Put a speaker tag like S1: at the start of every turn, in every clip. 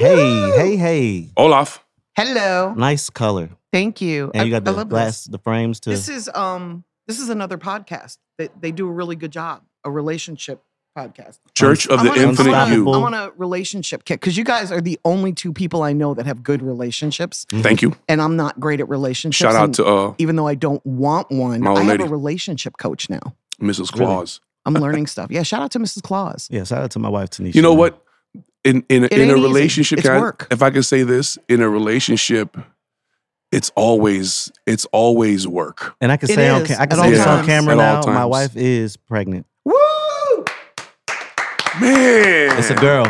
S1: Hey, hey, hey.
S2: Olaf.
S3: Hello.
S1: Nice color.
S3: Thank you.
S1: And
S3: I-
S1: you got the
S3: love
S1: glass, the frames too.
S3: This. this is um this is another podcast. They they do a really good job. A relationship podcast.
S2: Church of
S3: I
S2: the
S3: want,
S2: Infinite
S3: I want,
S2: You.
S3: I want a relationship kick because you guys are the only two people I know that have good relationships,
S2: Thank you.
S3: and I'm not great at relationships.
S2: Shout out to uh,
S3: even though I don't want one,
S2: My old
S3: I have
S2: lady.
S3: a relationship coach now.
S2: Mrs.
S1: Really?
S2: Claus.
S3: I'm learning stuff. Yeah, shout out to Mrs. Claus.
S1: yeah, shout out to my wife, Tanisha.
S2: You know what? In in
S3: It
S2: in a relationship,
S3: It's
S2: can I- if I could say this, in a relationship, it's always it's always work.
S1: And I can
S3: It
S1: say on I can say this on camera
S2: At
S1: now. My wife is pregnant.
S3: Woo!
S2: Man,
S1: It's a girl.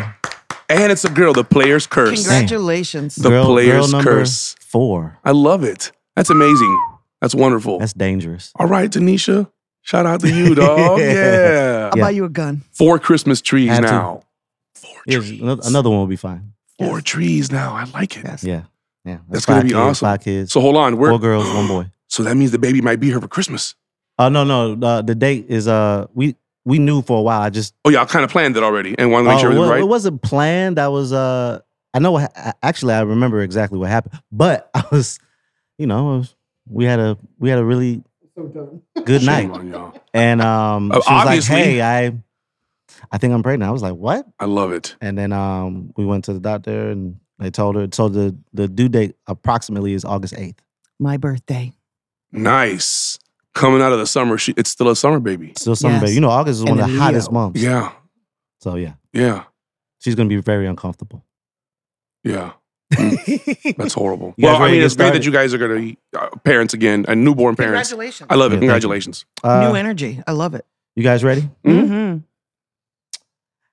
S2: and it's a girl. The player's curse.
S3: Congratulations.
S2: The
S1: girl,
S2: player's
S1: girl
S2: curse.
S1: Four.
S2: I love it. That's amazing. That's wonderful.
S1: That's dangerous.
S2: All right, Tanisha. Shout out to you, dog. yeah.
S3: I'll
S1: Yeah.
S3: buy you a gun.
S2: Four Christmas trees
S1: Had to.
S2: Now. Four trees.
S1: another, another one will be fine.
S2: Four
S3: Yes.
S2: trees now. I like it.
S3: Yes.
S1: Yeah, yeah.
S2: That's gonna be
S1: kids,
S2: awesome.
S1: Five kids.
S2: So hold on. We're,
S1: Four girls, one boy.
S2: so that means the baby might be here for Christmas.
S1: Oh no, no. Uh, the date is uh we we knew for a while. I just
S2: Oh yeah, I kind of planned it already and want to make
S1: Oh,
S2: sure it
S1: well,
S2: was right.
S1: It wasn't planned. I was uh I know what actually I remember exactly what happened. But I was, you know, was- we had a we had a really good night.
S2: on y'all.
S1: And um
S2: Uh,
S1: she was like, Hey, I I think I'm pregnant. I was like, What?
S2: I love it.
S1: And then um we went to the doctor and they told her so the the due date approximately is August 8th.
S3: My birthday.
S2: Nice. Coming out of the summer, she, it's still a summer baby.
S1: Still summer
S3: Yes.
S1: baby. You know, August is
S3: And
S1: one of
S3: in
S1: the hottest
S3: Leo.
S1: months.
S2: Yeah,
S1: So yeah.
S2: yeah,
S1: She's gonna be very uncomfortable.
S2: yeah. That's horrible.
S1: You
S2: well, I mean,
S1: get
S2: it's great that you guys are going to be uh, parents again and newborn parents.
S3: Congratulations.
S2: I love it.
S1: Yeah.
S2: Congratulations.
S1: Uh,
S3: New energy. I love it.
S1: you guys ready?
S2: Mhm.
S3: Mm-hmm.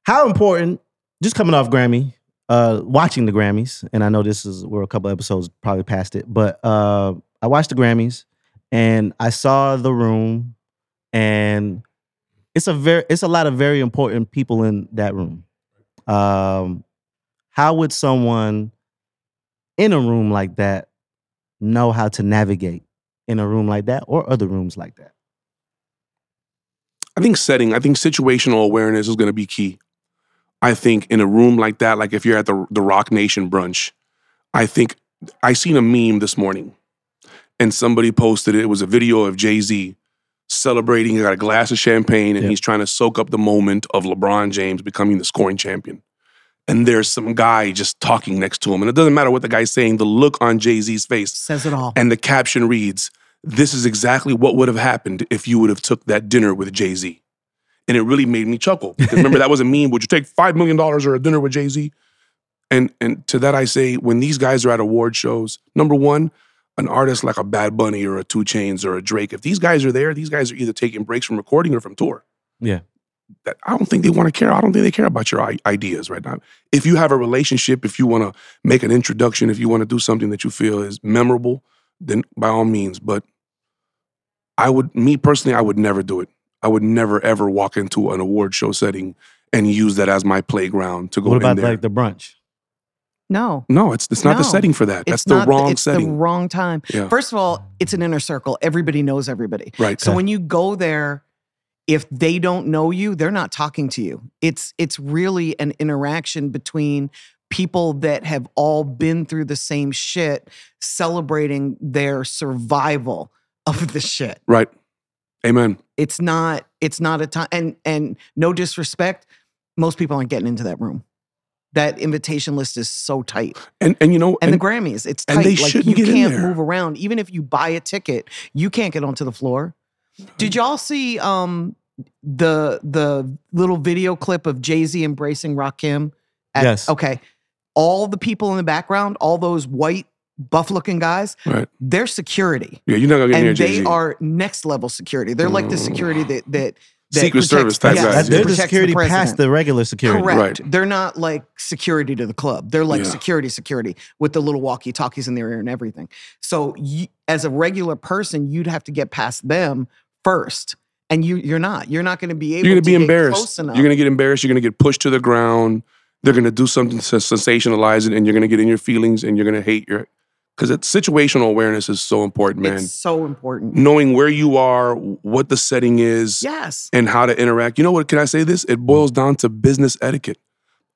S1: How important just coming off grammy uh watching the grammys and i know this is we're a couple episodes probably past it but uh i watched the grammys and i saw the room and it's a very it's a lot of very important people in that room um how would someone in a room like that know how to navigate in a room like that or other rooms like that
S2: I think setting, I think situational awareness is going to be key. I think in a room like that, like if you're at the the Roc Nation brunch, I think I seen a meme this morning, and somebody posted it. It was a video of Jay Z celebrating. He got a glass of champagne, and
S1: Yeah.
S2: he's trying to soak up the moment of LeBron James becoming the scoring champion. And there's some guy just talking next to him, and it doesn't matter what the guy's saying. The look on Jay Z's face
S3: Says it all.
S2: and the caption reads, "This is exactly what would have happened if you would have took that dinner with Jay Z." And it really made me chuckle. Because remember that was a meme. Would you take five million dollars or a dinner with Jay Z? And and to that I say, when these guys are at award shows, number one, an artist like a Bad Bunny or a Two Chainz or a Drake, if these guys are there, these guys are either taking breaks from recording or from tour.
S1: Yeah.
S2: That I don't think they want to care. I don't think they care about your i- ideas right now. If you have a relationship, if you want to make an introduction, if you want to do something that you feel is memorable, then by all means. But I would, me personally, I would never do it. I would never ever walk into an award show setting and use that as my playground to go
S1: what
S2: in
S1: about
S2: there.
S1: like the brunch
S3: no.
S2: no, it's it's not the setting for that. That's
S3: It's
S2: the
S3: not
S2: wrong
S3: it's
S2: setting.
S3: the wrong time.
S2: yeah,
S3: First of all, it's an inner circle. Everybody knows everybody.
S2: right.
S3: So when you go there, if they don't know you, they're not talking to you. It's it's really an interaction between people that have all been through the same shit, celebrating their survival of the shit.
S2: right. Amen.
S3: It's not it's not a time and and no disrespect, most people aren't getting into that room. That invitation list is so tight.
S2: And and you know,
S3: And,
S2: and,
S3: the Grammys, it's
S2: and
S3: tight.
S2: they
S3: like
S2: shouldn't
S3: you
S2: get in
S3: can't
S2: there.
S3: move around. Even if you buy a ticket, you can't get onto the floor. Did y'all see um the the little video clip of Jay-Z embracing Rakim? at-
S1: Yes.
S3: Okay. All the people in the background, all those white buff looking guys,
S2: right.
S3: they're security.
S2: Yeah, you're not gonna get near
S3: And
S2: Jay
S3: they
S2: Z.
S3: are next level security. They're like the mm. security that that, that
S2: Secret
S3: protects-
S2: Service type
S3: yes,
S2: guys,
S1: they're the
S3: protects
S1: security past the regular security
S3: Correct.
S2: Right.
S3: They're not like security to the club. They're like
S2: Yeah.
S3: security, security with the little walkie talkies in their ear and everything. So, you, as a regular person, you'd have to get past them first, and you you're not. You're not going to be able.
S2: You're gonna be embarrassed. You're gonna get embarrassed. You're gonna get pushed to the ground. They're gonna do something to sensationalize it, and you're gonna get in your feelings, and you're gonna hate your. Because it's situational awareness is so important, man.
S3: It's so important.
S2: Knowing where you are, what the setting is,
S3: Yes.
S2: and how to interact. You know what? Can I say this? It boils down to business etiquette.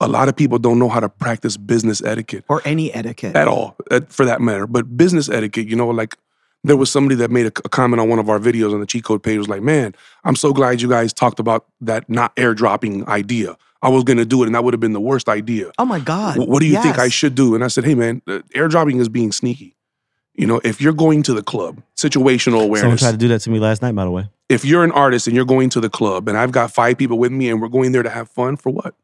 S2: a lot of people don't know how to practice business etiquette
S3: or any etiquette.
S2: at all, uh, for that matter. But business etiquette, you know, like there was somebody that made a, a comment on one of our videos on the cheat code page. Was like, man, I'm so glad you guys talked about that not airdropping idea. I was gonna do it, and that would have been the worst idea.
S3: Oh my God.
S2: What do you think I should do? And I said, hey man, uh, airdropping is being sneaky. You know, if you're going to the club, situational awareness.
S1: Someone
S2: awareness.
S1: tried to do that to me last night, by the way.
S2: if you're an artist and you're going to the club, and I've got five people with me, and we're going there to have fun, for what?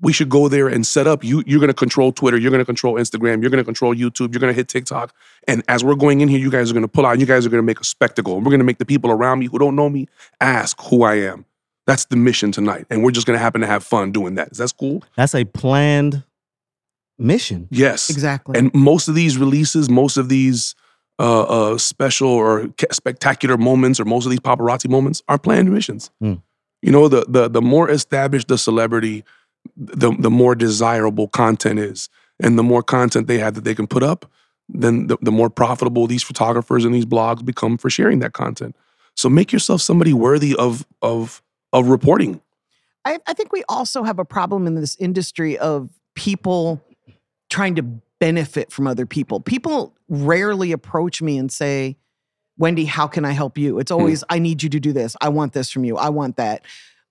S2: We should go there and set up. You you're gonna control Twitter, you're gonna control Instagram, you're gonna control YouTube, you're gonna hit TikTok. And as we're going in here, you guys are gonna pull out, you guys are gonna make a spectacle. And we're gonna make the people around me who don't know me ask who I am. That's the mission tonight. And we're just gonna happen to have fun doing that. Is that cool?
S1: That's a planned mission.
S2: Yes.
S3: Exactly.
S2: And most of these releases, most of these uh, uh, special or spectacular moments, or most of these paparazzi moments, are planned missions.
S1: Hmm.
S2: You know, the the the more established the celebrity, the the more desirable content is, and the more content they have that they can put up, then the, the more profitable these photographers and these blogs become for sharing that content. So make yourself somebody worthy of of of reporting.
S3: I, I think we also have a problem in this industry of people trying to benefit from other people. People rarely approach me and say, Wendy, how can I help you? It's always, I need you to do this. I want this from you. I want that.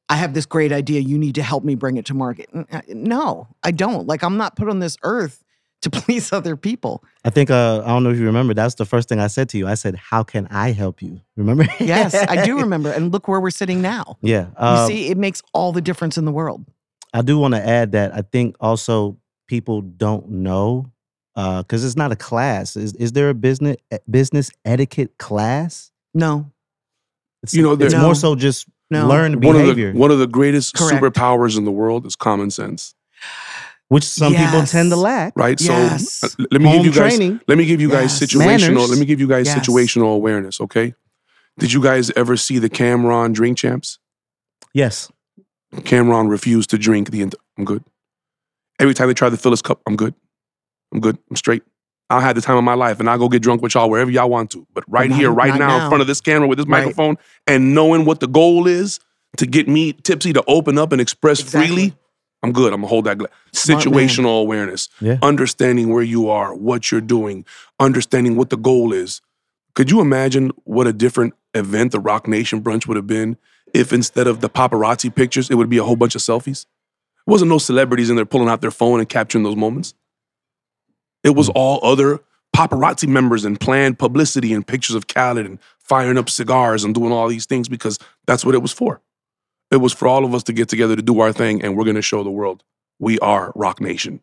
S3: I have this great idea. You need to help me bring it to market. Uh, No, I don't. Like, I'm not put on this earth to please other people.
S1: I think uh, I don't know if you remember. That's the first thing I said to you. I said, "How can I help you?" Remember?
S3: Yes, I do remember. And look where we're sitting now.
S1: Yeah.
S3: You
S1: um,
S3: see, it makes all the difference in the world.
S1: I do want to add that I think also people don't know because it's not a class. Is is there a business business etiquette class?
S3: No,
S1: It's,
S2: You know,
S1: it's
S3: there-
S1: more so just
S3: No.
S1: learned
S2: One of
S1: behavior,
S2: the one of the greatest
S3: Correct.
S2: superpowers in the world is common sense.
S1: Which some people tend to lack.
S2: right?
S3: Yes.
S2: So uh, let me
S1: Home
S2: give you guys
S1: training.
S2: let me give you guys
S3: Yes.
S2: situational
S1: Manners.
S2: let me give you guys
S3: Yes.
S2: situational awareness, okay? Did you guys ever see the Cameron drink champs?
S1: Yes.
S2: Cameron refused to drink the ent- I'm good. Every time they try to fill his cup, I'm good. I'm good. I'm straight. I'll have the time of my life and I'll go get drunk with y'all wherever y'all want to. But right
S3: not-
S2: here, right
S3: not
S2: now, in front of this camera with this
S3: Right.
S2: microphone and knowing what the goal is to get me tipsy to open up and express
S3: Exactly.
S2: freely, I'm good. I'm gonna hold that
S3: man.
S2: Situational awareness
S1: Yeah.
S2: understanding where you are, what you're doing, understanding what the goal is. Could you imagine what a different event the Roc Nation brunch would have been if instead of the paparazzi pictures, it would be a whole bunch of selfies? It wasn't no celebrities in there pulling out their phone and capturing those moments. It was hmm. all other paparazzi members and planned publicity and pictures of Khaled and firing up cigars and doing all these things because that's what it was for. It was for all of us to get together to do our thing, and we're going to show the world we are Roc Nation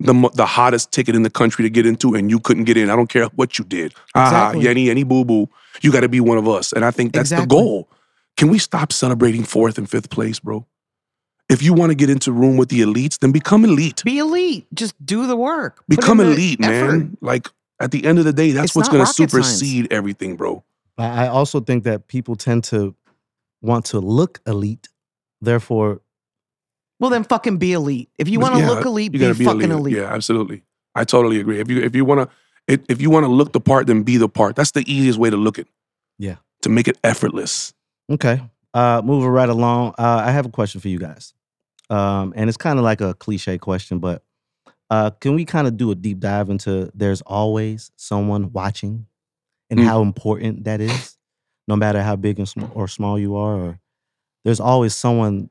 S2: the the hottest ticket in the country to get into, and you couldn't get in. I don't care what you did. Ah,
S3: Exactly.
S2: Yenny, any boo boo, you got to be one of us. And I think that's the goal. Can we stop celebrating fourth and fifth place, bro? If you want to get into room with the elites, then become elite.
S3: be elite. Just do the work.
S2: Become
S3: the
S2: elite,
S3: effort.
S2: man. Like at the end of the day, that's
S3: It's
S2: what's going to
S3: rocket science.
S2: supersede everything, bro.
S1: I I also think that people tend to want to look elite. Therefore,
S3: Well, then fucking be elite. If you want to
S2: yeah,
S3: look elite, be
S2: be
S3: fucking
S2: elite.
S3: elite.
S2: Yeah, absolutely. I totally agree. If you if you want to if you want to look the part, then be the part. That's the easiest way to look it.
S1: Yeah.
S2: To make it effortless.
S1: okay. Uh, moving right along. Uh, I have a question for you guys, um, and it's kind of like a cliche question, but uh, can we kind of do a deep dive into there's always someone watching, and
S2: Mm.
S1: how important that is, no matter how big or small you are, or there's always someone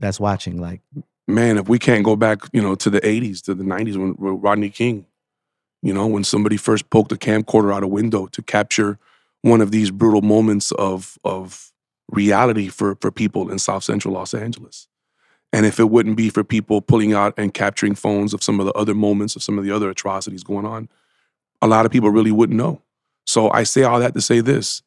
S1: that's watching. Like,
S2: man, if we can't go back, you know, to the 80s, to the 90s when, when Rodney King, you know, when somebody first poked a camcorder out a window to capture one of these brutal moments of of reality for for people in South Central Los Angeles. And if it wouldn't be for people pulling out and capturing phones of some of the other moments of some of the other atrocities going on, a lot of people really wouldn't know. So I say all that to say this.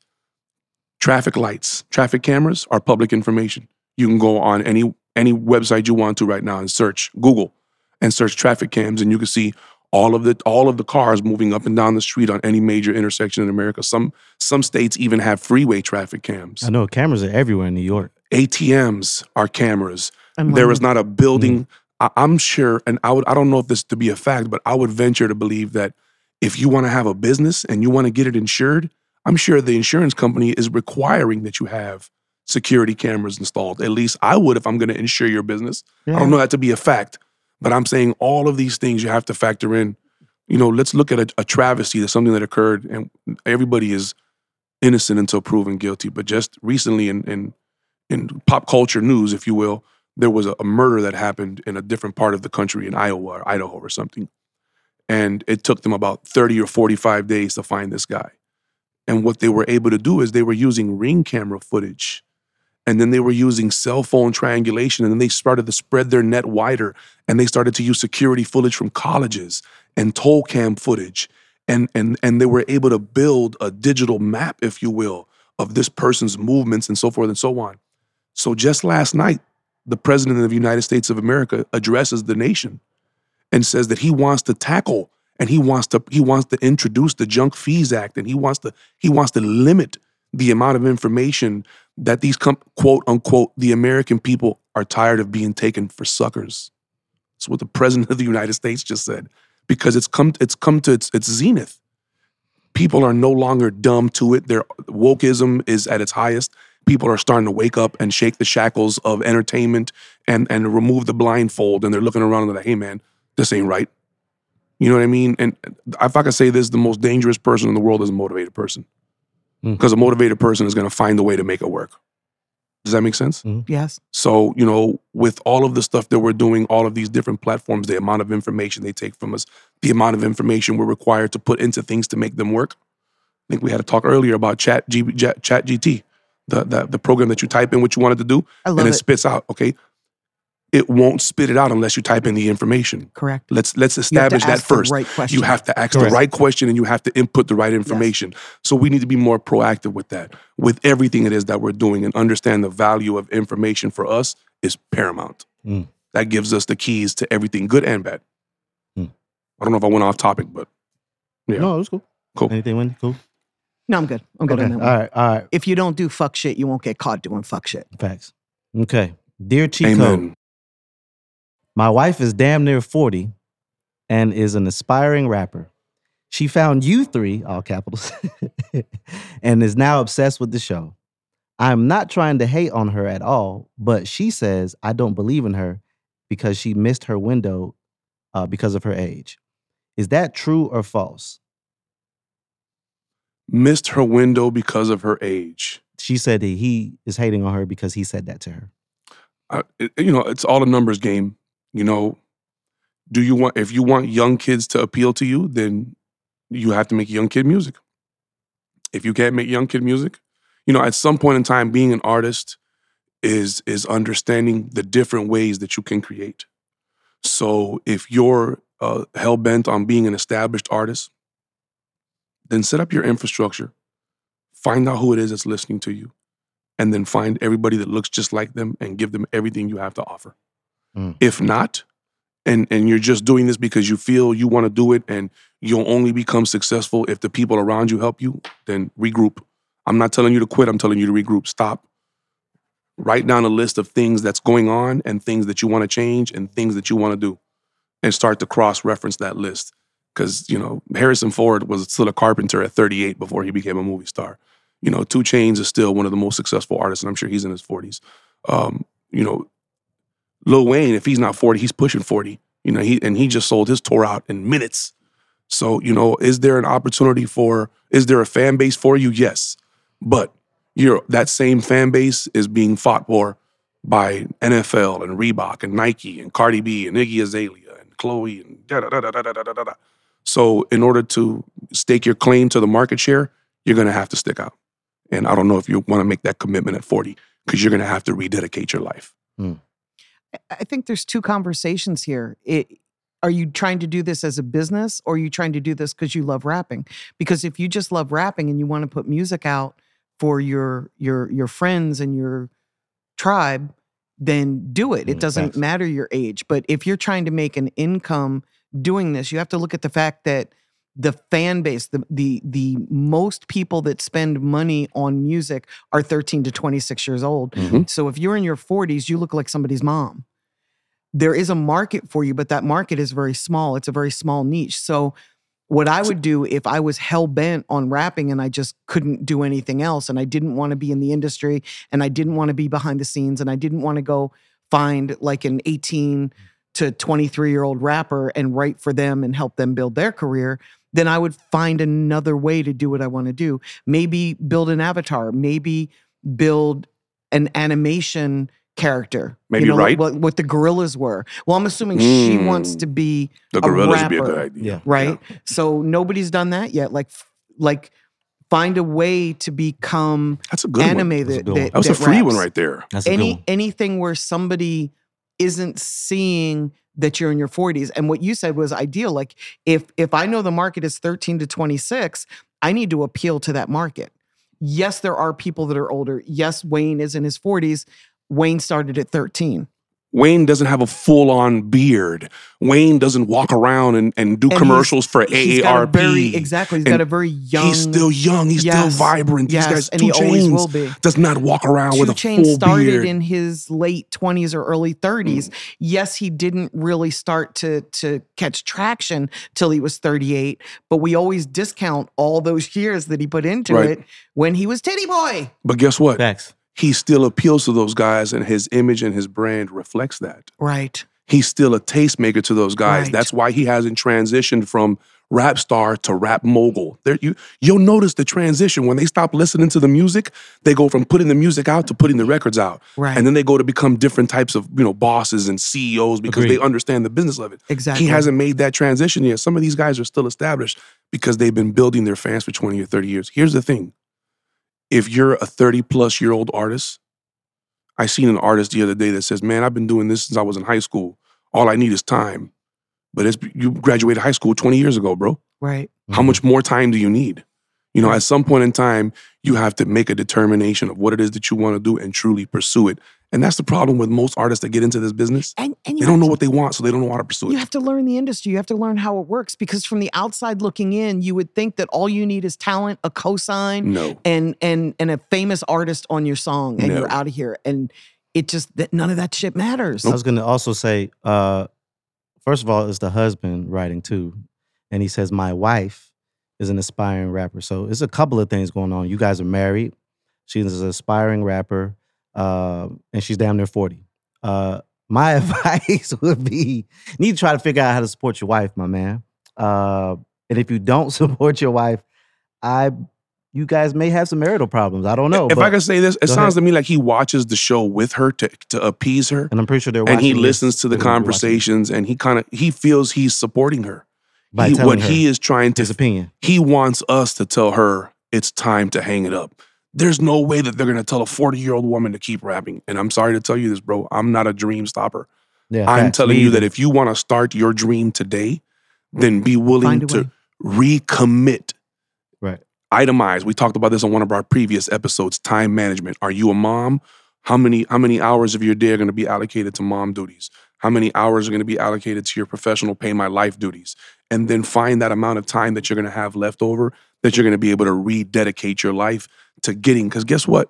S2: Traffic lights, traffic cameras are public information. You can go on any any website you want to right now and search Google and search traffic cams and you can see all of the all of the cars moving up and down the street on any major intersection in America. Some some states even have freeway traffic cams.
S1: I know cameras are everywhere in New York.
S2: ATMs are cameras. There not a building. Mm. I, I'm sure, and I would I don't know if this to be a fact, but I would venture to believe that if you want to have a business and you want to get it insured, I'm sure the insurance company is requiring that you have security cameras installed. At least I would if I'm going to insure your business. I don't know that to be a fact, but I'm saying all of these things you have to factor in. You know, let's look at a, a travesty, that's something that occurred, and everybody is innocent until proven guilty. But just recently, in in, in pop culture news, if you will, there was a, a murder that happened in a different part of the country, in Iowa or Idaho or something, and it took them about thirty or forty-five days to find this guy. And what they were able to do is they were using ring camera footage. And then they were using cell phone triangulation and then they started to spread their net wider and they started to use security footage from colleges and toll cam footage. And and and they were able to build a digital map if you will of this person's movements and so forth and so on. So just last night the president of the united states of america addresses the nation and says that he wants to tackle and he wants to he wants to introduce the junk fees act and he wants to he wants to limit the amount of information that these quote unquote the American people are tired of being taken for suckers. That's what the president of the United States just said because it's come it's come to its its zenith. People are no longer dumb to it. Their wokeism is at its highest. People are starting to wake up and shake the shackles of entertainment and and remove the blindfold and they're looking around and they're like, "Hey man, this ain't right." You know what I mean? And if I could say this, the most dangerous person in the world is a motivated person
S1: Mm.
S2: because a motivated person is going to find a way to make it work. Does that make sense?
S3: Yes.
S2: So, you know, with all of the stuff that we're doing, all of these different platforms, the amount of information they take from us, the amount of information we're required to put into things to make them work. I think we had a talk earlier about Chat, G, Chat, Chat GT, the, the the program that you type in what you wanted to do,
S3: I love
S2: and it,
S3: it.
S2: spits out. Okay, it won't spit it out unless you type in the information.
S3: Correct.
S2: Let's let's
S3: You have to
S2: establish that first.
S3: right question.
S2: You have to ask the right question and you have to input the right information. So we need to be more proactive with that, with everything it is that we're doing, and understand the value of information for us is paramount.
S1: Mm.
S2: That gives us the keys to everything, good and bad.
S1: Mm.
S2: I don't know if I went off topic, but Yeah.
S1: No, it was cool.
S2: Cool.
S1: Anything, Wendy? Cool.
S3: No, I'm good. I'm good
S1: Okay.
S3: on
S1: All
S3: that one.
S1: right. All right.
S3: If you don't do fuck shit, you won't get caught doing fuck shit.
S1: Facts. Okay. Dear Chico,
S2: amen.
S1: My wife is damn near 40 and is an aspiring rapper. She found you three, all capitals, and is now obsessed with the show. I'm not trying to hate on her at all, but she says I don't believe in her because she missed her window uh, because of her age. Is that true or false?
S2: Missed her window because of her age.
S1: She said that he is hating on her because he said that to her.
S2: I, you know, it's all a numbers game. You know, do you want if you want young kids to appeal to you, then you have to make young kid music. If you can't make young kid music, you know, at some point in time, being an artist is is understanding the different ways that you can create. So if you're uh, hell bent on being an established artist, then set up your infrastructure, find out who it is that's listening to you, and then find everybody that looks just like them and give them everything you have to offer.
S1: Mm.
S2: If not, and and you're just doing this because you feel you want to do it and you'll only become successful if the people around you help you, then regroup. I'm not telling you to quit, I'm telling you to regroup. Stop. Write down a list of things that's going on and things that you want to change and things that you want to do and start to cross reference that list because you know Harrison Ford was still a carpenter at 38 before he became a movie star. You know, Two Chainz is still one of the most successful artists, and I'm sure he's in his 40s. Um, you know, Lil Wayne, if he's not 40, he's pushing 40. You know, he and he just sold his tour out in minutes. So, you know, is there an opportunity for? Is there a fan base for you? Yes, but you're that same fan base is being fought for by NFL and Reebok and Nike and Cardi B and Iggy Azalea and Chloe and da da da da da da da da. da. So, in order to stake your claim to the market share, you're going to have to stick out. And I don't know if you want to make that commitment at 40 because you're going to have to rededicate your life.
S3: I- I think there's two conversations here. It, are you trying to do this as a business or are you trying to do this because you love rapping? Because if you just love rapping and you want to put music out for your your your friends and your tribe, then do it. It
S1: Mm,
S3: doesn't
S1: facts.
S3: matter your age. But if you're trying to make an income doing this, you have to look at the fact that the fan base, the the the most people that spend money on music are 13 to 26 years old.
S2: Mhm.
S3: So if you're in your 40s, you look like somebody's mom. There is a market for you, but that market is very small. It's a very small niche. So what I would do if I was hell bent on rapping and I just couldn't do anything else and I didn't want to be in the industry and I didn't want to be behind the scenes and I didn't want to go find like an 18 to 23 year old rapper and write for them and help them build their career, then I would find another way to do what I want to do. Maybe build an avatar, maybe build an animation character.
S2: Maybe
S3: you know,
S2: write.
S3: what, what the Gorillaz were. Well, I'm assuming she wants
S2: Mm.
S3: to be
S2: The
S3: a
S2: Gorillaz would be a good
S3: rapper,
S2: idea.
S1: Yeah.
S3: right? So nobody's done that yet. Like, like find a way to become
S2: That's a good
S3: anime
S2: one.
S1: That's a
S3: that,
S1: good one.
S3: that
S2: That was a
S3: that
S2: free one right there.
S1: That's a good
S3: Any
S1: one.
S3: anything where somebody isn't seeing that you're in your 40s, and what you said was ideal. Like if if I know the market is 13 to 26, I need to appeal to that market. Yes, there are people that are older. Yes, Wayne is in his 40s. Wayne started at 13.
S2: Wayne doesn't have a full on beard. Wayne doesn't walk around and, and do
S3: And
S2: commercials for
S3: He's got a
S2: AARP.
S3: very exactly. He's
S2: And
S3: got a very young.
S2: He's still young. He's
S3: Yes.
S2: still vibrant.
S3: yes,
S2: These guys,
S3: and
S2: two
S3: he always will
S2: chains
S3: be.
S2: does not walk around with
S3: Two
S2: a
S3: Chainz
S2: full
S3: started
S2: beard.
S3: in his late 20s or early 30s.
S2: Mm.
S3: Yes, he didn't really start to to catch traction till he was 38, but we always discount all those years that he put into
S2: Right.
S3: it when he was Tity Boi.
S2: but guess what?
S1: Facts.
S2: He still appeals to those guys, and his image and his brand reflects that.
S3: Right.
S2: He's still a tastemaker to those guys.
S3: Right.
S2: That's why he hasn't transitioned from rap star to rap mogul. There, you you'll notice the transition when they stop listening to the music. They go from putting the music out to putting the records out,
S3: Right.
S2: and then they go to become different types of you know bosses and CEOs because
S1: Agreed.
S2: they understand the business of it.
S3: exactly.
S2: He hasn't made that transition yet. Some of these guys are still established because they've been building their fans for 20 or 30 years. Here's the thing if you're a 30 plus year old artist, I seen an artist the other day that says, Man, I've been doing this since I was in high school. All I need is time. But it's, you graduated high school 20 years ago, bro.
S3: right.
S2: How mm-hmm. much more time do you need? You know, at some point in time, you have to make a determination of what it is that you want to do and truly pursue it. And that's the problem with most artists that get into this business.
S3: And and
S2: They don't know
S3: to-
S2: what they want, so they don't know how to pursue it.
S3: You have to learn the industry. You have to learn how it works because from the outside looking in, you would think that all you need is talent, a cosign,
S2: No.
S3: and and and a famous artist on your song, and
S2: No.
S3: you're out of here. And it just that none of that shit matters.
S1: I was gonna also say, uh, first of all, it's the husband writing too, and he says my wife is an aspiring rapper. So it's a couple of things going on. You guys are married. She's an aspiring rapper, uh, and she's damn near forty. Uh, my advice would be: need to try to figure out how to support your wife, my man. Uh, and if you don't support your wife, I, you guys may have some marital problems. I don't know.
S2: if I could say this, it sounds
S1: ahead.
S2: to me like he watches the show with her to, to appease her.
S1: and I'm pretty sure they're
S2: And he listens to the
S1: They're gonna be watching
S2: conversations and he kind of he feels he's supporting her.
S1: By
S2: He- what
S1: her
S2: he is trying to
S1: his
S2: to
S1: opinion.
S2: he wants us to tell her it's time to hang it up. There's no way that they're gonna tell a 40 year old woman to keep rapping. And I'm sorry to tell you this, bro. I'm not a dream stopper.
S1: Yeah,
S2: I'm telling
S1: Me
S2: you that if you want to start your dream today, then be willing to
S3: way.
S2: recommit.
S1: Right.
S2: Itemize. We talked about this on one of our previous episodes. Time management. Are you a mom? How many how many hours of your day are going to be allocated to mom duties? How many hours are going to be allocated to your professional pay my life duties? And then find that amount of time that you're going to have left over that you're going to be able to rededicate your life to getting. Because guess what?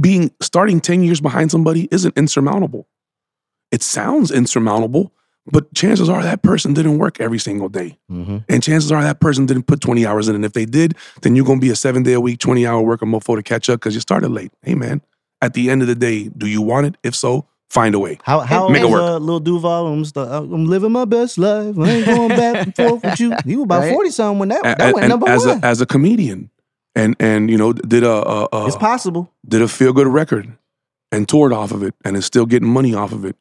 S2: Being starting 10 years behind somebody isn't insurmountable. It sounds insurmountable, but chances are that person didn't work every single day.
S1: Mhm.
S2: And chances are that person didn't put 20 hours in. And if they did, then you're going to be a seven day a week, 20 hour worker mofo to catch up because you started late. Hey, man, at the end of the day, do you want it? If so, find a way.
S1: How how
S2: Make it work.
S1: uh, Lil Duval? I'm, st- I'm living my best life. I ain't going back and forth with you. He was about
S3: Right?
S1: forty something when that,
S2: A-
S1: that
S2: a-
S1: went
S2: and
S1: number
S2: as
S1: one.
S2: a as a comedian, and and you know did a, a, a
S1: it's possible.
S2: did a feel good record and toured off of it and is still getting money off of it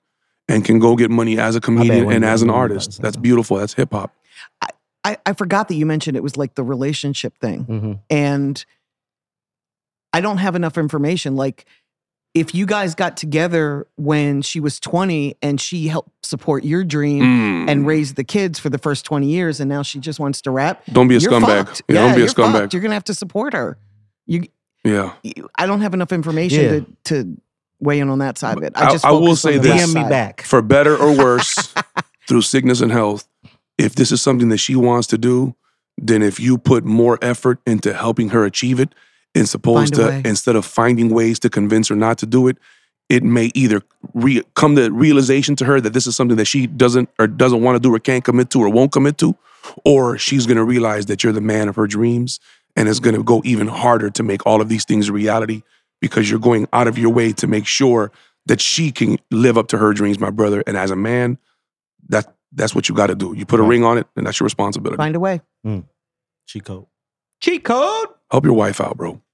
S2: and can go get money as a comedian and as an
S1: when you about to
S2: artist. That's
S1: something.
S2: beautiful. That's hip hop.
S3: I, I forgot that you mentioned it was like the relationship thing.
S1: Mhm.
S3: And I don't have enough information. Like, if you guys got together when she was 20 and she helped support your dream
S2: Mm.
S3: and raise the kids for the first 20 years, and now she just wants to rap,
S2: don't be a
S3: you're
S2: scumbag.
S3: fucked.
S2: Yeah, don't be a
S3: you're
S2: scumbag.
S3: fucked. You're gonna have to support her. You,
S2: Yeah.
S3: you- I don't have enough information
S1: Yeah.
S3: to, to weigh in on that side of it. I
S2: I-
S3: just
S2: I will say this.
S3: rap
S1: DM me back.
S2: For better or worse, through sickness and health, if this is something that she wants to do, then if you put more effort into helping her achieve it, and supposed
S3: Find
S2: to instead of finding ways to convince her not to do it, it may either re- come to realization to her that this is something that she doesn't or doesn't want to do or can't commit to or won't commit to, or she's gonna realize that you're the man of her dreams and it's gonna go even harder to make all of these things a reality because you're going out of your way to make sure that she can live up to her dreams, my brother. And as a man, that that's what you got to do. You put a
S1: Right.
S2: ring on it, and that's your responsibility.
S3: Find a way. Mm.
S1: Cheat code.
S3: Cheat code.
S2: Help your wife out, bro.